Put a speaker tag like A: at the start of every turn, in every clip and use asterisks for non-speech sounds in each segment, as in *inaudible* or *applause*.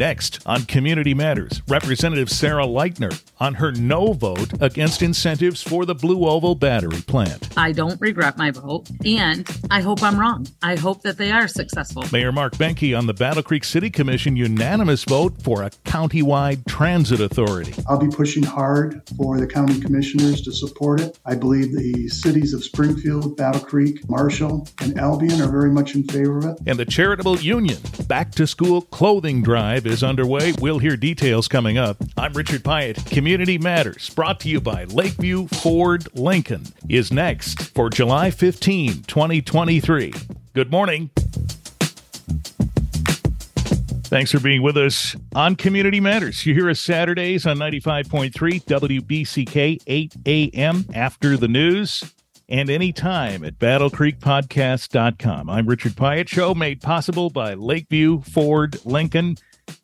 A: Next on Community Matters, Representative Sarah Lightner on her no vote against incentives for the BlueOval battery plant.
B: I don't regret my vote, and I hope I'm wrong. I hope that they are successful.
A: Mayor Mark Behnke on the Battle Creek City Commission unanimous vote for a countywide transit authority.
C: I'll be pushing hard for the county commissioners to support it. I believe the cities of Springfield, Battle Creek, Marshall, and Albion are very much in favor of it.
A: And the Charitable Union Back to School Clothing Drive is underway. We'll hear details coming up. I'm Richard Piet. Community Matters, brought to you by Lakeview Ford Lincoln, is next for July 15, 2023. Good morning. Thanks for being with us on Community Matters. You hear us Saturdays on 95.3 WBCK, 8 a.m. after the news, and anytime at battlecreekpodcast.com. I'm Richard Piet, show made possible by Lakeview Ford Lincoln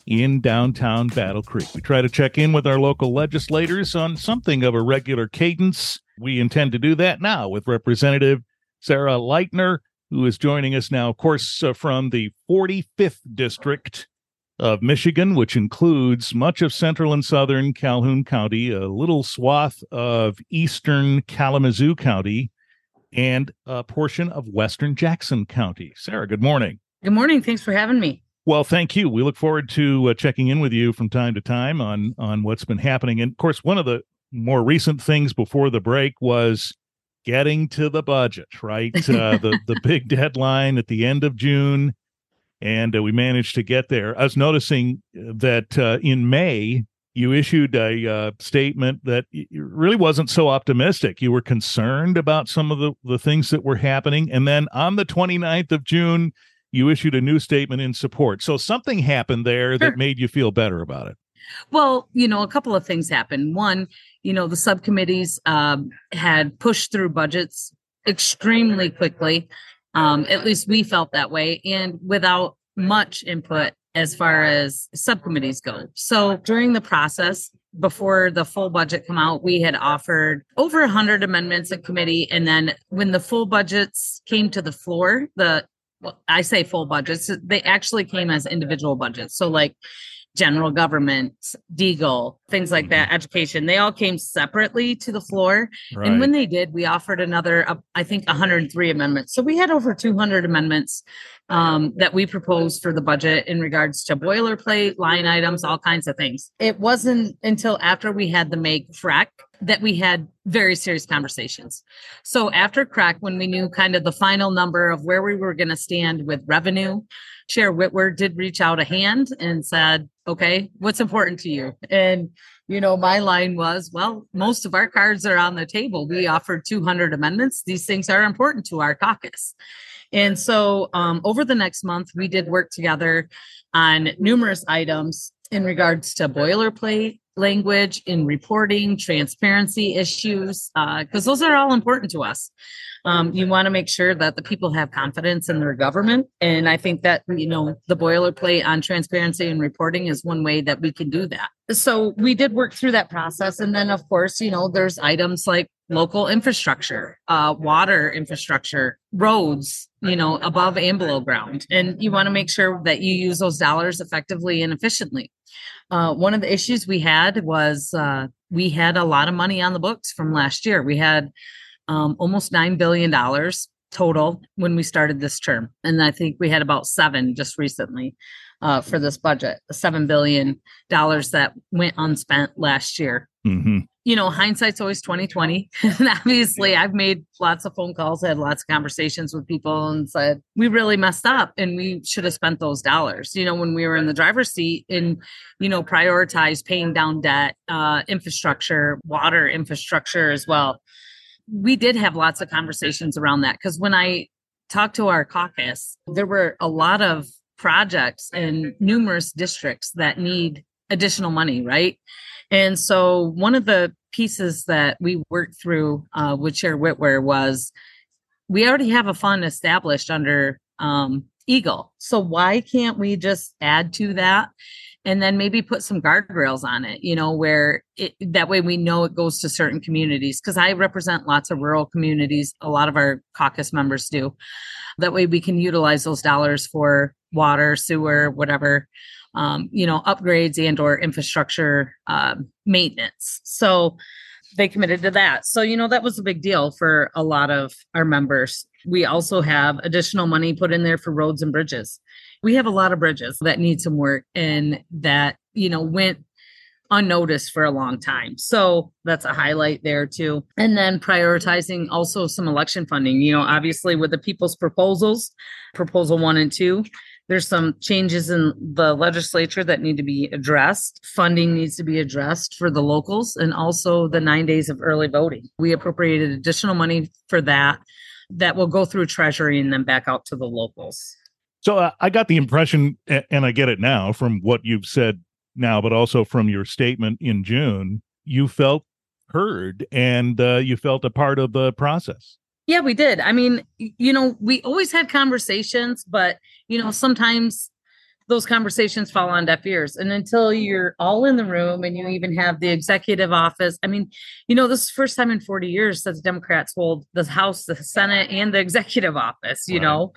A: in downtown Battle Creek. We try to check in with our local legislators on something of a regular cadence. We intend to do that now with Representative Sarah Lightner, who is joining us now, of course, uh, from the 45th District of Michigan, which includes much of central and southern Calhoun County, a little swath of eastern Kalamazoo County, and a portion of western Jackson County. Sarah, good morning.
B: Good morning. Thanks for having me.
A: Well, thank you. We look forward to uh, checking in with you from time to time on on what's been happening. And of course, one of the more recent things before the break was getting to the budget, right? Uh, *laughs* the the big deadline at the end of June, and uh, we managed to get there. I was noticing that uh, in May you issued a uh, statement that really wasn't so optimistic. You were concerned about some of the, the things that were happening. And then on the 29th of June, you issued a new statement in support. So something happened there sure. that made you feel better about it.
B: Well, you know, a couple of things happened. One, you know, the subcommittees um, had pushed through budgets extremely quickly. Um, at least we felt that way, and without much input as far as subcommittees go. So during the process, before the full budget come out, we had offered over 100 amendments in committee. And then when the full budgets came to the floor, the I say full budgets, they actually came as individual budgets. So, like general government, Deagle, things like that, mm-hmm. education, they all came separately to the floor. Right. And when they did, we offered another, uh, I think, 103 amendments. So we had over 200 amendments um, that we proposed for the budget in regards to boilerplate, line items, all kinds of things. It wasn't until after we had the make CREC that we had very serious conversations. So after CREC, when we knew kind of the final number of where we were going to stand with revenue, Chair Witwer did reach out a hand and said, okay, what's important to you? And you know, my line was, well, most of our cards are on the table. We offered 200 amendments. These things are important to our caucus. And so um, over the next month, we did work together on numerous items in regards to boilerplate language in reporting, transparency issues, because uh, those are all important to us. Um, you want to make sure that the people have confidence in their government. And I think that, you know, the boilerplate on transparency and reporting is one way that we can do that. So we did work through that process. And then, of course, you know, there's items like local infrastructure, uh, water infrastructure, roads, you know, above and below ground. And you want to make sure that you use those dollars effectively and efficiently. Uh, one of the issues we had was uh, we had a lot of money on the books from last year. We had um, almost $9 billion total when we started this term. And I think we had about seven just recently uh, for this budget, $7 billion that went unspent last year. Mm-hmm. You know, hindsight's always 2020. *laughs* and obviously, I've made lots of phone calls, had lots of conversations with people and said, we really messed up and we should have spent those dollars, you know, when we were in the driver's seat and, you know, prioritize paying down debt, uh, infrastructure, water infrastructure as well we did have lots of conversations around that because when I talked to our caucus, there were a lot of projects in numerous districts that need additional money, right? And so one of the pieces that we worked through uh, with Chair Witwer was we already have a fund established under um, EGLE. So why can't we just add to that and then maybe put some guardrails on it you know where it, that way we know it goes to certain communities? Because i represent lots of rural communities. A lot of our caucus members do. That way we can utilize those dollars for water sewer whatever um, you know, upgrades and or infrastructure uh, maintenance. So they committed to that. So, you know, that was a big deal for a lot of our members. We also have additional money put in there for roads and bridges. We have a lot of bridges that need some work and that, you know, went unnoticed for a long time. So that's a highlight there too. And then prioritizing also some election funding, you know, obviously with the people's proposals, proposal one and two, there's some changes in the legislature that need to be addressed. Funding needs to be addressed for the locals and also the nine days of early voting. We appropriated additional money for that that will go through treasury and then back out to the locals.
A: So uh, I got the impression, and I get it now from what you've said now, but also from your statement in June, you felt heard and uh, you felt a part of the process.
B: Yeah, we did. I mean, you know, we always had conversations, but, you know, sometimes those conversations fall on deaf ears. And until you're all in the room and you even have the executive office, I mean, you know, this is first time in 40 years that the Democrats hold the House, the Senate, and the executive office, you right. know.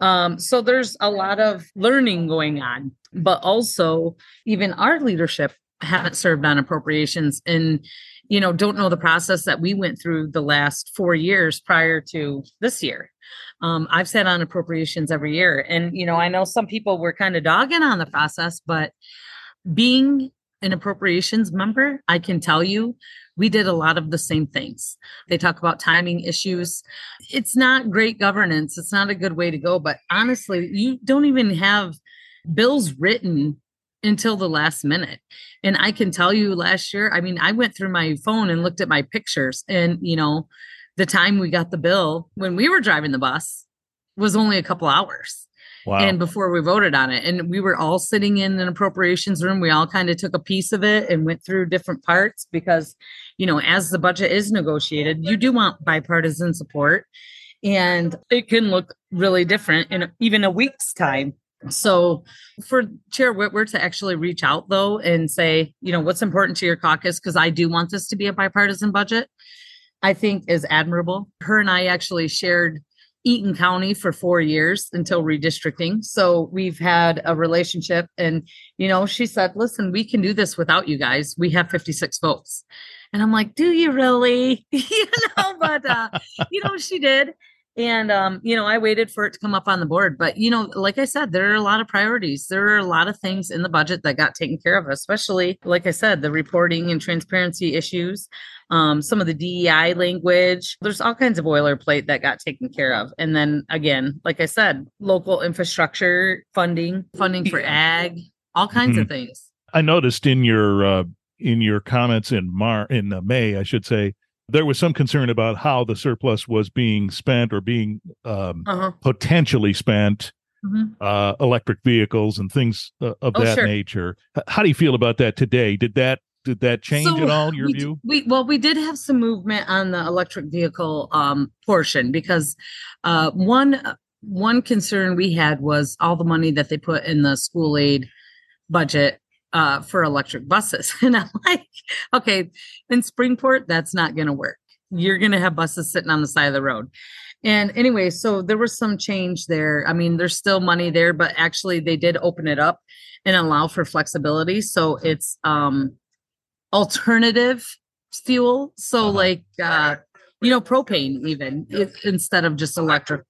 B: Um, so there's a lot of learning going on but also even our leadership haven't served on appropriations and you know don't know the process that we went through the last four years prior to this year. Um, i've sat on appropriations every year and you know i know some people were kind of dogging on the process but being an appropriations member i can tell you we did a lot of the same things. They talk about timing issues. It's not great governance. It's not a good way to go but honestly you don't even have bills written until the last minute. And I can tell you last year, I mean, I went through my phone and looked at my pictures and, you know, the time we got the bill when we were driving the bus was only a couple hours. Wow. And before we voted on it, and we were all sitting in an appropriations room, we all kind of took a piece of it and went through different parts because, you know, as the budget is negotiated, you do want bipartisan support, and it can look really different in even a week's time so for Chair Witwer to actually reach out though and say, you know, what's important to your caucus, because I do want this to be a bipartisan budget, I think is admirable. Her and I actually shared Eaton County for four years until redistricting. So we've had a relationship. And, you know, she said, listen, we can do this without you guys. We have 56 votes. And I'm like, do you really? *laughs* you know, but, uh, you know, she did and um, you know i waited for it to come up on the board but you know like i said there are a lot of priorities. There are a lot of things in the budget that got taken care of especially like i said the reporting and transparency issues um, some of the dei language. There's all kinds of boilerplate that got taken care of. And then again like i said local infrastructure funding funding for ag all kinds mm-hmm. of things.
A: I noticed in your uh, in your comments in mar in uh, may i should say there was some concern about how the surplus was being spent or being um, uh-huh. potentially spent mm-hmm. uh, electric vehicles and things uh, of oh, that sure. nature how do you feel about that today did that did that change so at all your
B: we,
A: view
B: we well we did have some movement on the electric vehicle um, portion because uh, one one concern we had was all the money that they put in the school aid budget uh, for electric buses. *laughs* And I'm like, okay, in Springport, that's not going to work. You're going to have buses sitting on the side of the road. And anyway, so there was some change there. I mean, there's still money there, but actually they did open it up and allow for flexibility. So it's um alternative fuel. So uh-huh. like uh you know, propane even if, instead of just electric.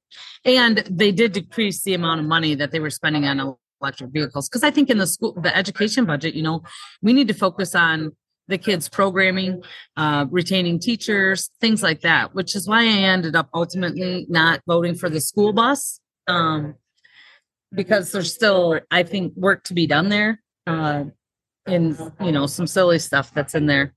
B: And they did decrease the amount of money that they were spending on electric vehicles because i think in the school the education budget you know we need to focus on the kids programming uh, retaining teachers things like that which is why i ended up ultimately not voting for the school bus um, because there's still i think work to be done there uh, and you know some silly stuff that's in there.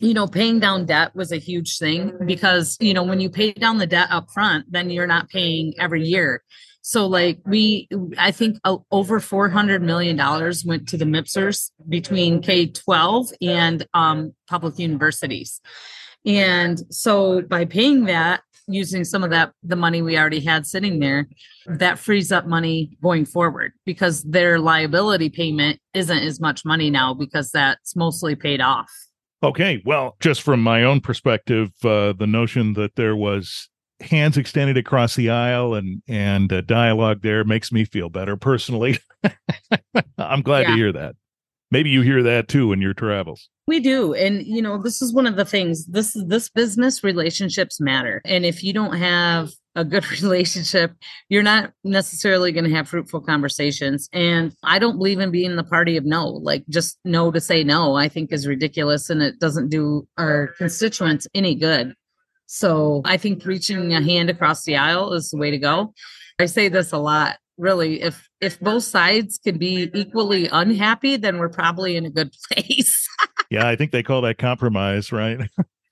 B: You know paying down debt was a huge thing because you know when you pay down the debt up front then you're not paying every year so like we, I think uh, over four hundred million dollars went to the MPSERS between K twelve and um, public universities, and so by paying that, using some of that the money we already had sitting there, that frees up money going forward because their liability payment isn't as much money now because that's mostly paid off.
A: Okay, well, just from my own perspective, uh, the notion that there was hands extended across the aisle and and uh, dialogue there makes me feel better personally. *laughs* I'm glad yeah. to hear that. Maybe you hear that too in your travels.
B: We do. And you know, this is one of the things. This this business relationships matter. And if you don't have a good *laughs* relationship, you're not necessarily going to have fruitful conversations. And I don't believe in being the party of no, like just no to say no, I think is ridiculous and it doesn't do our constituents any good. So I think reaching a hand across the aisle is the way to go. I say this a lot. Really, if if both sides can be equally unhappy, then we're probably in a good *laughs* place.
A: yeah, I think they call that compromise, right?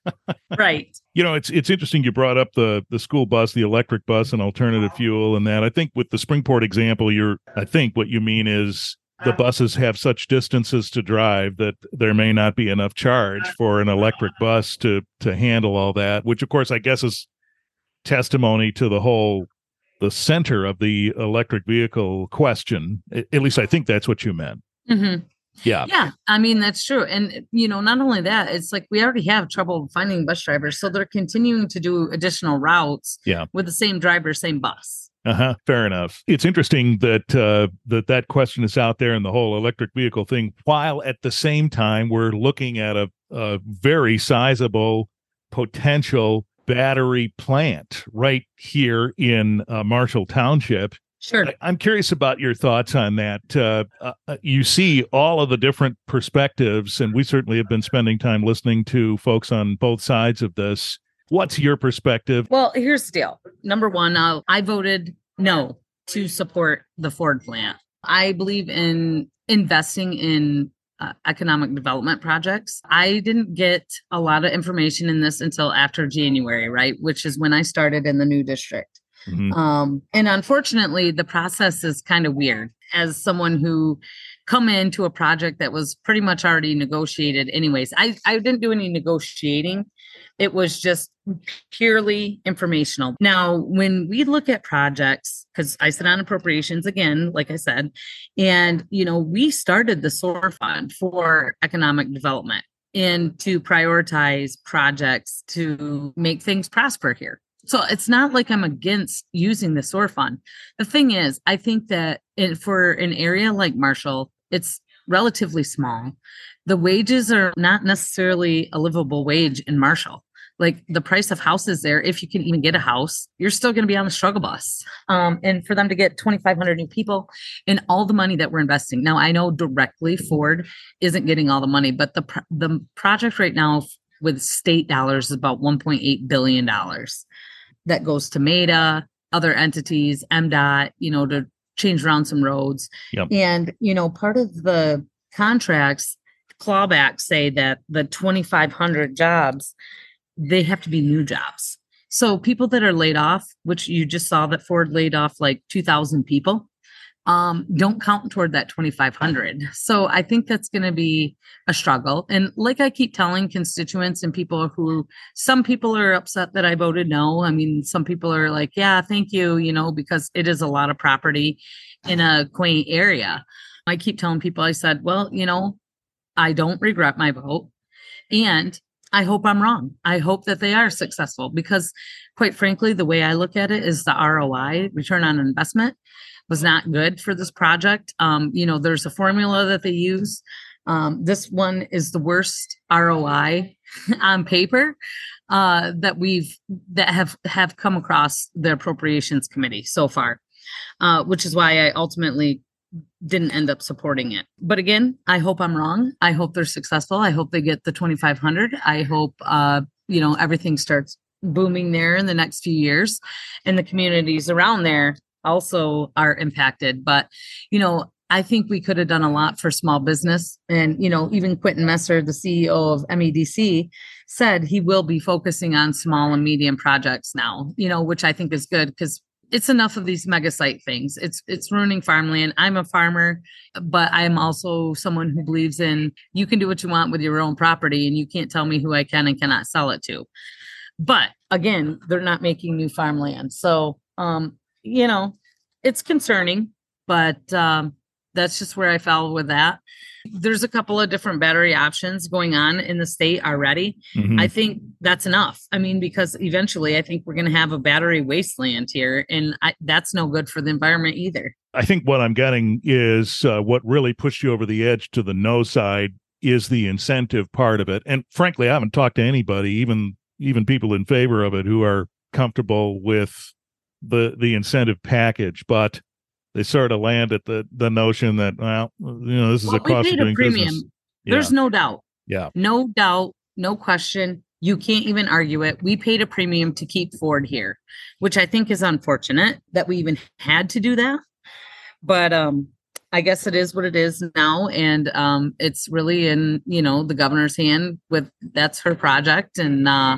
A: *laughs*
B: right.
A: You know, it's it's interesting you brought up the the school bus, the electric bus and alternative fuel and that. I think with the Springport example, you're I think what you mean is the uh, buses have such distances to drive that there may not be enough charge uh, for an uh, electric bus to to handle all that, which of course I guess is testimony to the whole the center of the electric vehicle question. At least I think that's what you meant.
B: Mm-hmm.
A: Yeah.
B: Yeah. I mean, that's true. And, you know, not only that, it's like we already have trouble finding bus drivers. So they're continuing to do additional routes
A: yeah.
B: with the same driver, same bus.
A: Uh-huh. Fair enough. It's interesting that uh, that that question is out there in the whole electric vehicle thing, while at the same time we're looking at a, a very sizable potential battery plant right here in uh, Marshall Township
B: Sure.
A: I, am curious about your thoughts on that. Uh, uh, uh, you see all of the different perspectives, and we certainly have been spending time listening to folks on both sides of this. What's your perspective?
B: Well, here's the deal. Number one, uh, I voted no to support the Ford plant. I believe in investing in uh, economic development projects. I didn't get a lot of information in this until after January, right? Which is when I started in the new district. Mm-hmm. Um, and unfortunately, the process is kind of weird. As someone who come into a project that was pretty much already negotiated, anyways, I, I didn't do any negotiating. It was just purely informational. Now, when we look at projects, because I sit on appropriations again, like I said, and you know, we started the SOAR fund for economic development and to prioritize projects to make things prosper here. So it's not like I'm against using the SOAR fund. The thing is, I think that for an area like Marshall, it's relatively small. The wages are not necessarily a livable wage in Marshall. Like the price of houses there, if you can even get a house, you're still going to be on the struggle bus. Um, and for them to get 2,500 new people and all the money that we're investing. Now, I know directly Ford isn't getting all the money, but the the project right now with state dollars is about 1.8 billion dollars that goes to MAEDA, other entities, MDOT, you know, to change around some roads.
A: Yep.
B: And, you know, part of the contracts clawbacks say that the 2,500 jobs, they have to be new jobs. So people that are laid off, which you just saw that Ford laid off like 2,000 people, um, don't count toward that 2500 so i think that's going to be a struggle. And like i keep telling constituents and people who some people are upset that i voted no. I mean some people are like yeah thank you you know because it is a lot of property in a quaint area. I keep telling people i said well you know i don't regret my vote and I hope I'm wrong. I hope that they are successful because, quite frankly, the way I look at it is the ROI, return on investment was not good for this project. Um, you know, there's a formula that they use. Um, this one is the worst ROI *laughs* on paper uh, that we've that have have come across the appropriations committee so far, uh, which is why I ultimately didn't end up supporting it. But again, I hope I'm wrong. I hope they're successful. I hope they get the 2500. I hope uh, you know everything starts booming there in the next few years and the communities around there also are impacted. But, you know, I think we could have done a lot for small business. And, you know, even Quentin Messer, the CEO of MEDC, said he will be focusing on small and medium projects now, you know, which I think is good because it's enough of these mega site things. It's it's ruining farmland. I'm a farmer, but I'm also someone who believes in you can do what you want with your own property and you can't tell me who I can and cannot sell it to. But again, they're not making new farmland. So um you know, it's concerning, but um, that's just where I fell with that. there's a couple of different battery options going on in the state already.
A: Mhm.
B: I think that's enough. I mean, because eventually I think we're going to have a battery wasteland here, and I, that's no good for the environment either.
A: I think what I'm getting is uh, what really pushed you over the edge to the no side is the incentive part of it. And frankly, I haven't talked to anybody, even even people in favor of it, who are comfortable with the the incentive package. But they sort of land at the the notion that well, you know, this is
B: Well,
A: a cost of
B: paid a
A: doing
B: premium.
A: business.
B: There's no doubt.
A: Yeah.
B: No doubt, no question. You can't even argue it. We paid a premium to keep Ford here, which I think is unfortunate that we even had to do that. But um I guess it is what it is now and um it's really in, you know, the governor's hand with that's her project and uh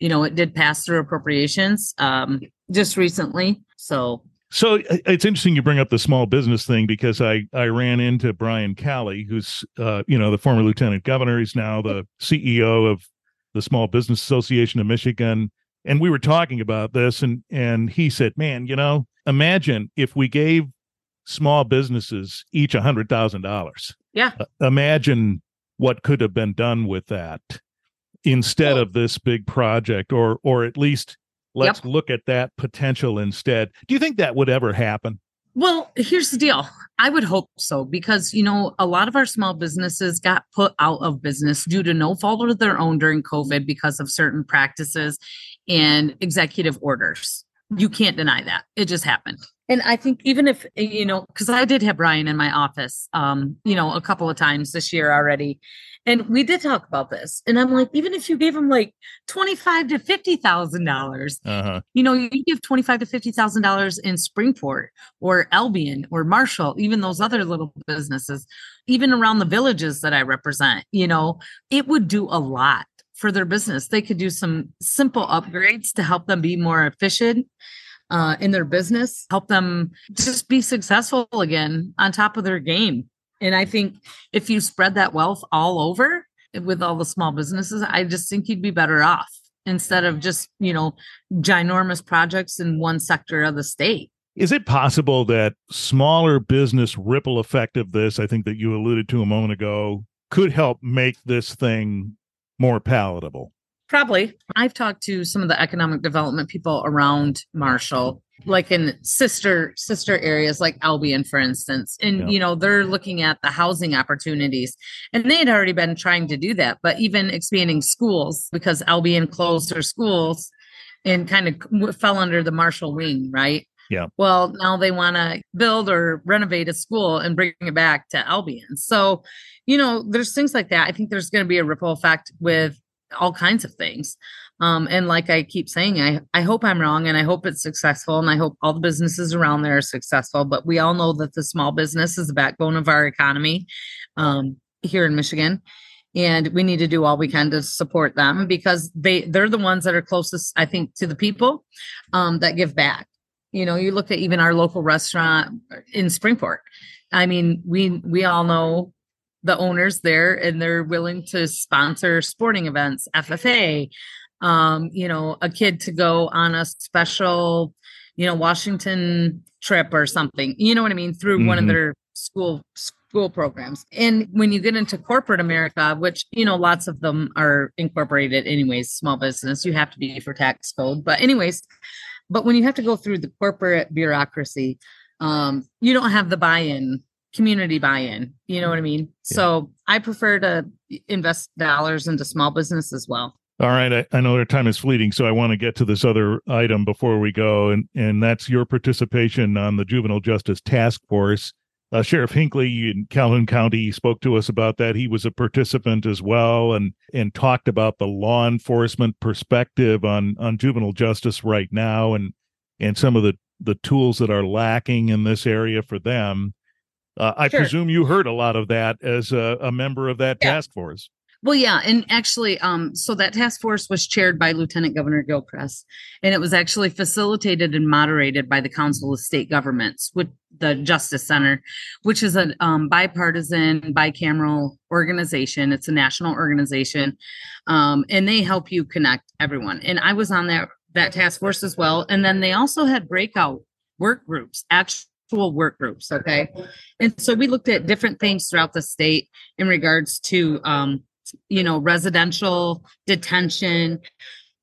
B: you know, it did pass through appropriations um just recently. So
A: So it's interesting you bring up the small business thing because I I ran into Brian Calley, who's uh, you know the former lieutenant governor. He's now the CEO of the Small Business Association of Michigan, and we were talking about this, and and he said, "Man, you know, imagine if we gave small businesses each a hundred thousand dollars.
B: Yeah.
A: Uh, imagine what could have been done with that instead of this big project, or or at least." Let's look at that potential instead. Do you think that would ever happen?
B: Well, here's the deal. I would hope so because, you know, a lot of our small businesses got put out of business due to no fault of their own during COVID because of certain practices and executive orders. You can't deny that. It just happened. And I think even if, you know, because I did have Brian in my office, um, you know, a couple of times this year already. And we did talk about this. And I'm like, even if you gave him like twenty-five to fifty thousand dollars,
A: Uh-huh.
B: you know, you give twenty-five to fifty thousand dollars in Springport or Albion or Marshall, even those other little businesses, even around the villages that I represent, you know, it would do a lot for their business. They could do some simple upgrades to help them be more efficient uh, in their business, help them just be successful again on top of their game. And I think if you spread that wealth all over with all the small businesses, I just think you'd be better off instead of just, you know, ginormous projects in one sector of the state.
A: Is it possible that smaller business ripple effect of this, I think that you alluded to a moment ago, could help make this thing more palatable?
B: Probably. I've talked to some of the economic development people around Marshall, like in sister sister areas like Albion, for instance. And
A: Yeah.
B: you know, they're looking at the housing opportunities. And they had already been trying to do that, but even expanding schools because Albion closed their schools and kind of fell under the Marshall wing, right?
A: Yeah.
B: Well, now they want to build or renovate a school and bring it back to Albion. So, you know, there's things like that. I think there's going to be a ripple effect with all kinds of things. Um, and like I keep saying, I, I hope I'm wrong and I hope it's successful and I hope all the businesses around there are successful. But we all know that the small business is the backbone of our economy um, here in Michigan. And we need to do all we can to support them because they they're the ones that are closest, I think, to the people um, that give back. You know, you look at even our local restaurant in Springport. I mean, we we all know the owners there and they're willing to sponsor sporting events, FFA, um, you know, a kid to go on a special, you know, Washington trip or something. You know what I mean? Through one of
A: Mhm.
B: their school school programs. And when you get into corporate America, which, you know, lots of them are incorporated anyways, small business, you have to be for tax code. But anyways, but when you have to go through the corporate bureaucracy, um, you don't have the buy-in community buy-in you know what i mean
A: Yeah.
B: so i prefer to invest dollars into small business as well
A: All right, I, I know our time is fleeting, so I want to get to this other item before we go, and and that's your participation on the Juvenile Justice Task Force. Uh, Sheriff Hinkley in Calhoun County spoke to us about that. He was a participant as well, and and talked about the law enforcement perspective on on juvenile justice right now, and and some of the the tools that are lacking in this area for them. Uh, I
B: Sure.
A: presume you heard a lot of that as a, a member of that
B: Yeah.
A: task force.
B: Well, yeah, and actually, um, so that task force was chaired by Lieutenant Governor Gilchrist, and it was actually facilitated and moderated by the Council of State Governments with the Justice Center, which is a um, bipartisan, bicameral organization. It's a national organization, um, and they help you connect everyone. And I was on that that task force as well, and then they also had breakout work groups actually actual work groups. Okay. And so we looked at different things throughout the state in regards to, um, you know, residential detention,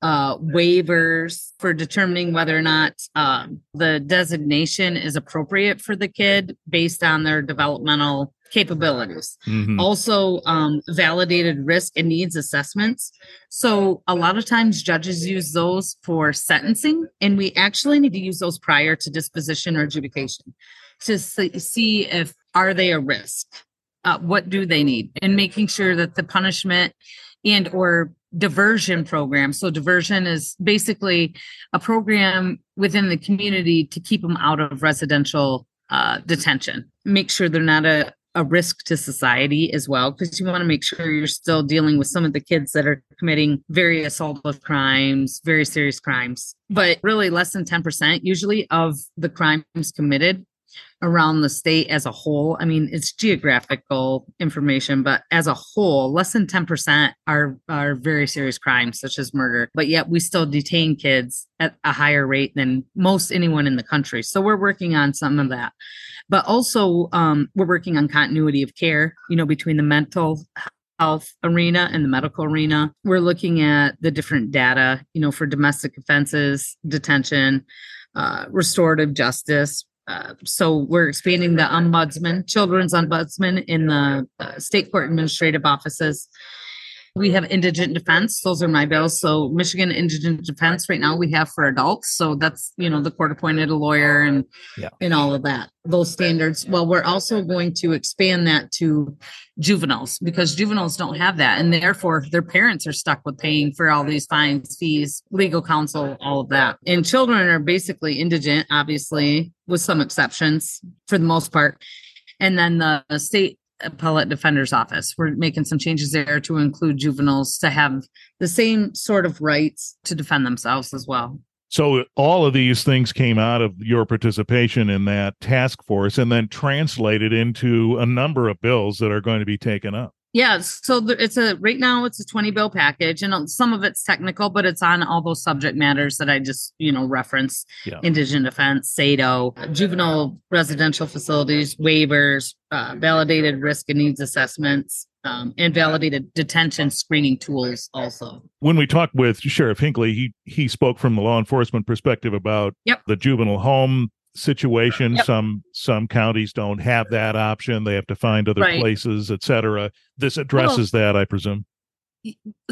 B: uh, waivers for determining whether or not um, the designation is appropriate for the kid based on their developmental capabilities.
A: Mhm.
B: Also, um, validated risk and needs assessments. So, a lot of times judges use those for sentencing, and we actually need to use those prior to disposition or adjudication to see if are they a risk. Uh, what do they need, and making sure that the punishment and or diversion program. So diversion is basically a program within the community to keep them out of residential uh, detention. Make sure they're not a, a risk to society as well, because you want to make sure you're still dealing with some of the kids that are committing very assaultive crimes, very serious crimes. But really, less than 10% usually of the crimes committed around the state as a whole. I mean, it's geographical information, but as a whole, less than 10% are are very serious crimes such as murder. But yet we still detain kids at a higher rate than most anyone in the country. So we're working on some of that. But also um, we're working on continuity of care, you know, between the mental health arena and the medical arena. We're looking at the different data, you know, for domestic offenses, detention, uh, restorative justice, uh, so we're expanding the ombudsman, children's ombudsman in the uh, state court administrative offices. We have indigent defense. Those are my bills. So Michigan indigent defense right now we have for adults. So that's, you know, the court appointed a lawyer and,
A: Yeah.
B: and all of that, those standards. Well, we're also going to expand that to juveniles because juveniles don't have that. And therefore their parents are stuck with paying for all these fines, fees, legal counsel, all of that. And children are basically indigent, obviously, with some exceptions for the most part. And then the the state appellate defender's office, we're making some changes there to include juveniles to have the same sort of rights to defend themselves as well.
A: So all of these things came out of your participation in that task force and then translated into a number of bills that are going to be taken up.
B: Yeah, so it's a right now it's a 20 bill package and uh, some of it's technical but it's on all those subject matters that I just, you know, reference.
A: Yeah.
B: Indigent defense, SADO, juvenile residential facilities, waivers, uh, validated risk and needs assessments, um, and validated detention screening tools also.
A: When we talked with Sheriff Hinkley, he he spoke from the law enforcement perspective about
B: Yep.
A: the juvenile home situation.
B: Yep.
A: Some some counties don't have that option. They have to find other
B: Right.
A: places, et cetera. This addresses that, I presume.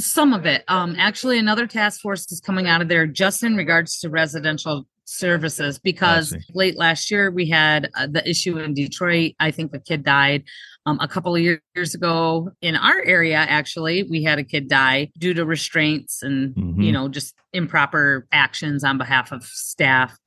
B: some of it um actually another task force is coming out of there just in regards to residential services because late last year we had uh, the issue in detroit i think the kid died um, a couple of year- years ago in our area actually we had a kid die due to restraints and
A: Mhm.
B: you know just improper actions on behalf of staff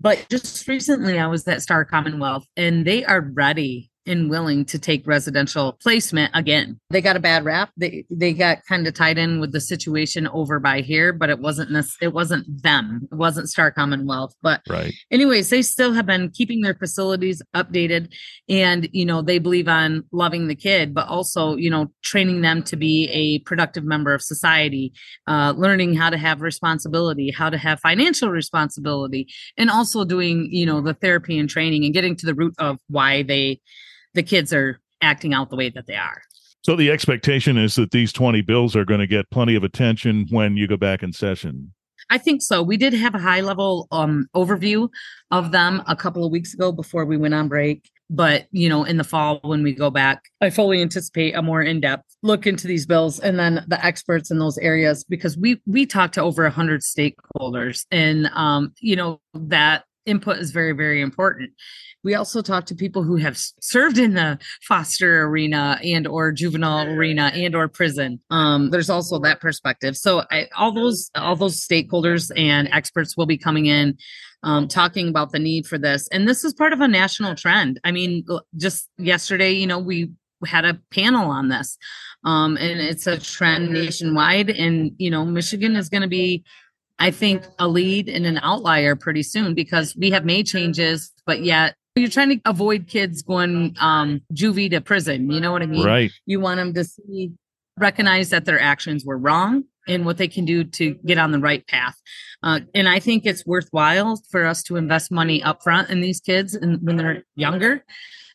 B: but just recently i was at star commonwealth and they are ready and willing to take residential placement again. They got a bad rap. They they got kind of tied in with the situation over by here, but it wasn't this it wasn't them. It wasn't Star Commonwealth. But
A: Right.
B: anyways, they still have been keeping their facilities updated and you know, they believe on loving the kid, but also, you know, training them to be a productive member of society, uh, learning how to have responsibility, how to have financial responsibility, and also doing, you know, the therapy and training and getting to the root of why they the kids are acting out the way that they are.
A: So the expectation is that these 20 bills are going to get plenty of attention when you go back in session.
B: I think so. We did have a high level um, overview of them a couple of weeks ago before we went on break. But, you know, in the fall when we go back, I fully anticipate a more in-depth look into these bills and then the experts in those areas because we we talked to over 100 stakeholders and um, you know, that input is very very important. We also talk to people who have served in the foster arena and or juvenile arena and or prison. Um, there's also that perspective. So I, all those all those stakeholders and experts will be coming in um, talking about the need for this. And this is part of a national trend. I mean, just yesterday, you know, we had a panel on this, um, and it's a trend nationwide. And you know, Michigan is going to be I think a lead and an outlier pretty soon because we have made changes, but yet you're trying to avoid kids going um juvie to prison. You know what I mean?
A: Right.
B: You want them to see recognize that their actions were wrong and what they can do to get on the right path. Uh, and I think it's worthwhile for us to invest money upfront in these kids and when they're younger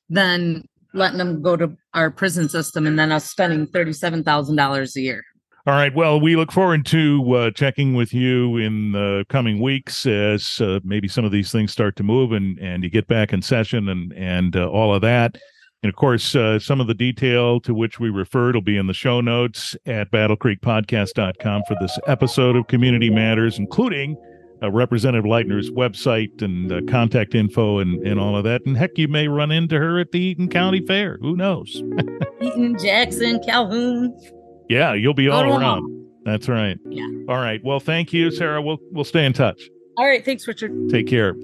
B: than letting them go to our prison system and then us spending $37,000 a year.
A: All right. Well, we look forward to uh, checking with you in the coming weeks as uh, maybe some of these things start to move and, and you get back in session and, and uh, all of that. And of course, uh, some of the detail to which we referred will be in the show notes at battlecreekpodcast.com for this episode of Community Matters, including uh, Representative Lightner's website and uh, contact info and, and all of that. And heck, you may run into her at the Eaton County Fair. Who knows? *laughs*
B: Eaton, Jackson, Calhoun.
A: Yeah, you'll be all around. That's right.
B: Yeah.
A: All right. Well, thank you, Sarah. We'll we'll stay in touch.
B: All right. Thanks, Richard.
A: Take care.